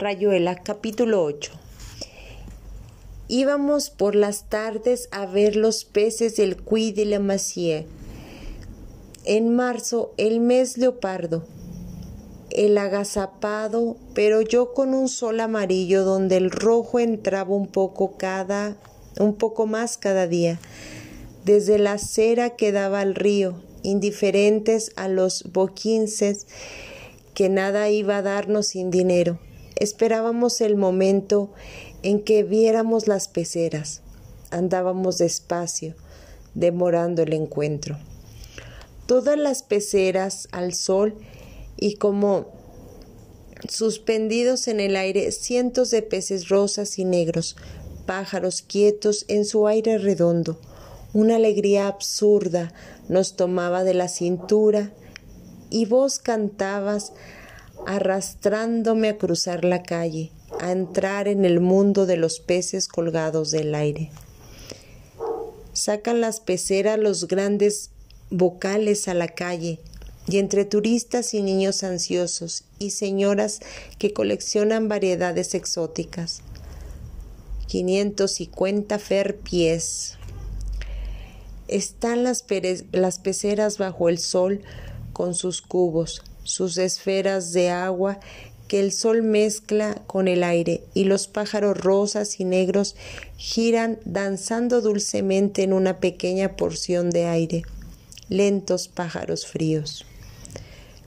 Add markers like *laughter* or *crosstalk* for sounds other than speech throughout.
Rayuela, capítulo 8. Íbamos por las tardes a ver los peces del Cuy de la Macie. En marzo, el mes leopardo, el agazapado, pero yo con un sol amarillo donde el rojo entraba un poco cada, un poco más cada día. Desde la acera que daba al río, indiferentes a los boquinces, que nada iba a darnos sin dinero Esperábamos el momento en que viéramos las peceras. Andábamos despacio, demorando el encuentro. Todas las peceras al sol y como suspendidos en el aire cientos de peces rosas y negros, pájaros quietos en su aire redondo. Una alegría absurda nos tomaba de la cintura y vos cantabas arrastrándome a cruzar la calle, a entrar en el mundo de los peces colgados del aire. Sacan las peceras los grandes vocales a la calle, y entre turistas y niños ansiosos y señoras que coleccionan variedades exóticas. 550 fer pies. Están las, las peceras bajo el sol con sus cubos, sus esferas de agua que el sol mezcla con el aire y los pájaros rosas y negros giran danzando dulcemente en una pequeña porción de aire, lentos pájaros fríos.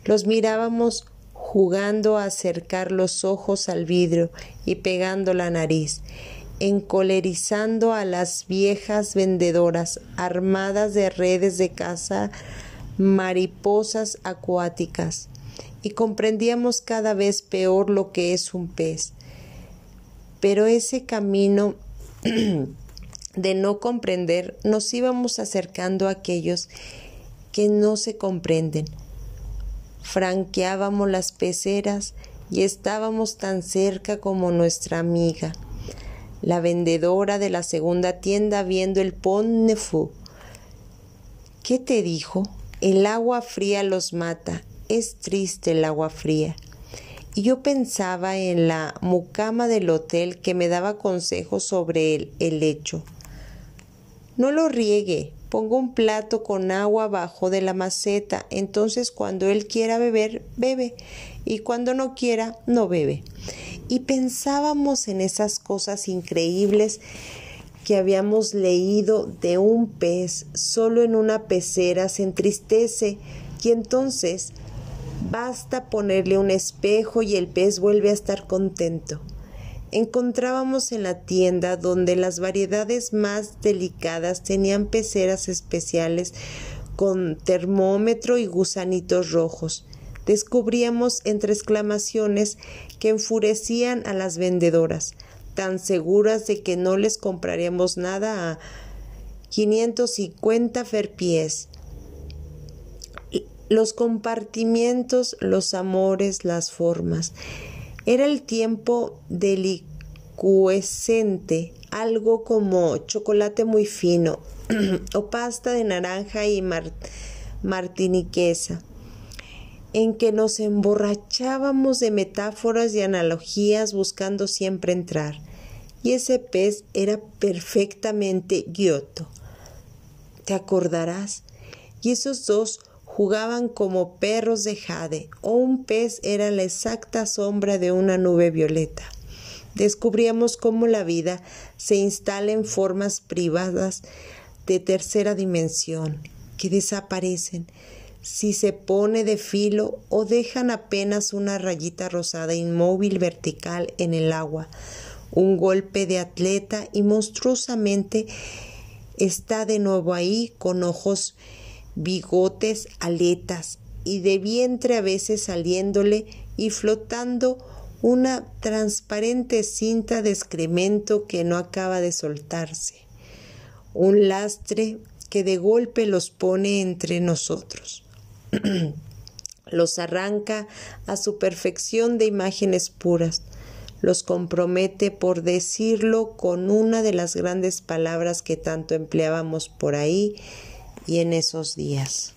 Los mirábamos jugando a acercar los ojos al vidrio y pegando la nariz, encolerizando a las viejas vendedoras armadas de redes de caza mariposas acuáticas y comprendíamos cada vez peor lo que es un pez. Pero ese camino *clears throat* de no comprender nos íbamos acercando a aquellos que no se comprenden. Franqueábamos las peceras y estábamos tan cerca como nuestra amiga, la vendedora de la segunda tienda viendo el pont. ¿Qué te dijo? El agua fría los mata. Es triste el agua fría. Y yo pensaba en la mucama del hotel que me daba consejos sobre el helecho. No lo riegue, pongo un plato con agua abajo de la maceta, entonces cuando él quiera beber, bebe, y cuando no quiera, no bebe. Y pensábamos en esas cosas increíbles que habíamos leído de un pez solo en una pecera se entristece y entonces basta ponerle un espejo y el pez vuelve a estar contento. Encontrábamos en la tienda donde las variedades más delicadas tenían peceras especiales con termómetro y gusanitos rojos. Descubríamos entre exclamaciones que enfurecían a las vendedoras tan seguras de que no les compraríamos nada a 550 ferpies. Los compartimientos, los amores, las formas. Era el tiempo delicuescente, algo como chocolate muy fino *clears throat* o pasta de naranja y martiniquesa en que nos emborrachábamos de metáforas y analogías buscando siempre entrar. Y ese pez era perfectamente Giotto. ¿Te acordarás? Y esos dos jugaban como perros de jade, o un pez era la exacta sombra de una nube violeta. Descubríamos cómo la vida se instala en formas privadas de tercera dimensión, que desaparecen, si se pone de filo o dejan apenas una rayita rosada inmóvil vertical en el agua. Un golpe de atleta y monstruosamente está de nuevo ahí con ojos, bigotes, aletas y de vientre a veces saliéndole y flotando una transparente cinta de excremento que no acaba de soltarse. Un lastre que de golpe los pone entre nosotros. *clears throat* los arranca a su perfección de imágenes puras, los compromete por decirlo con una de las grandes palabras que tanto empleábamos por ahí y en esos días.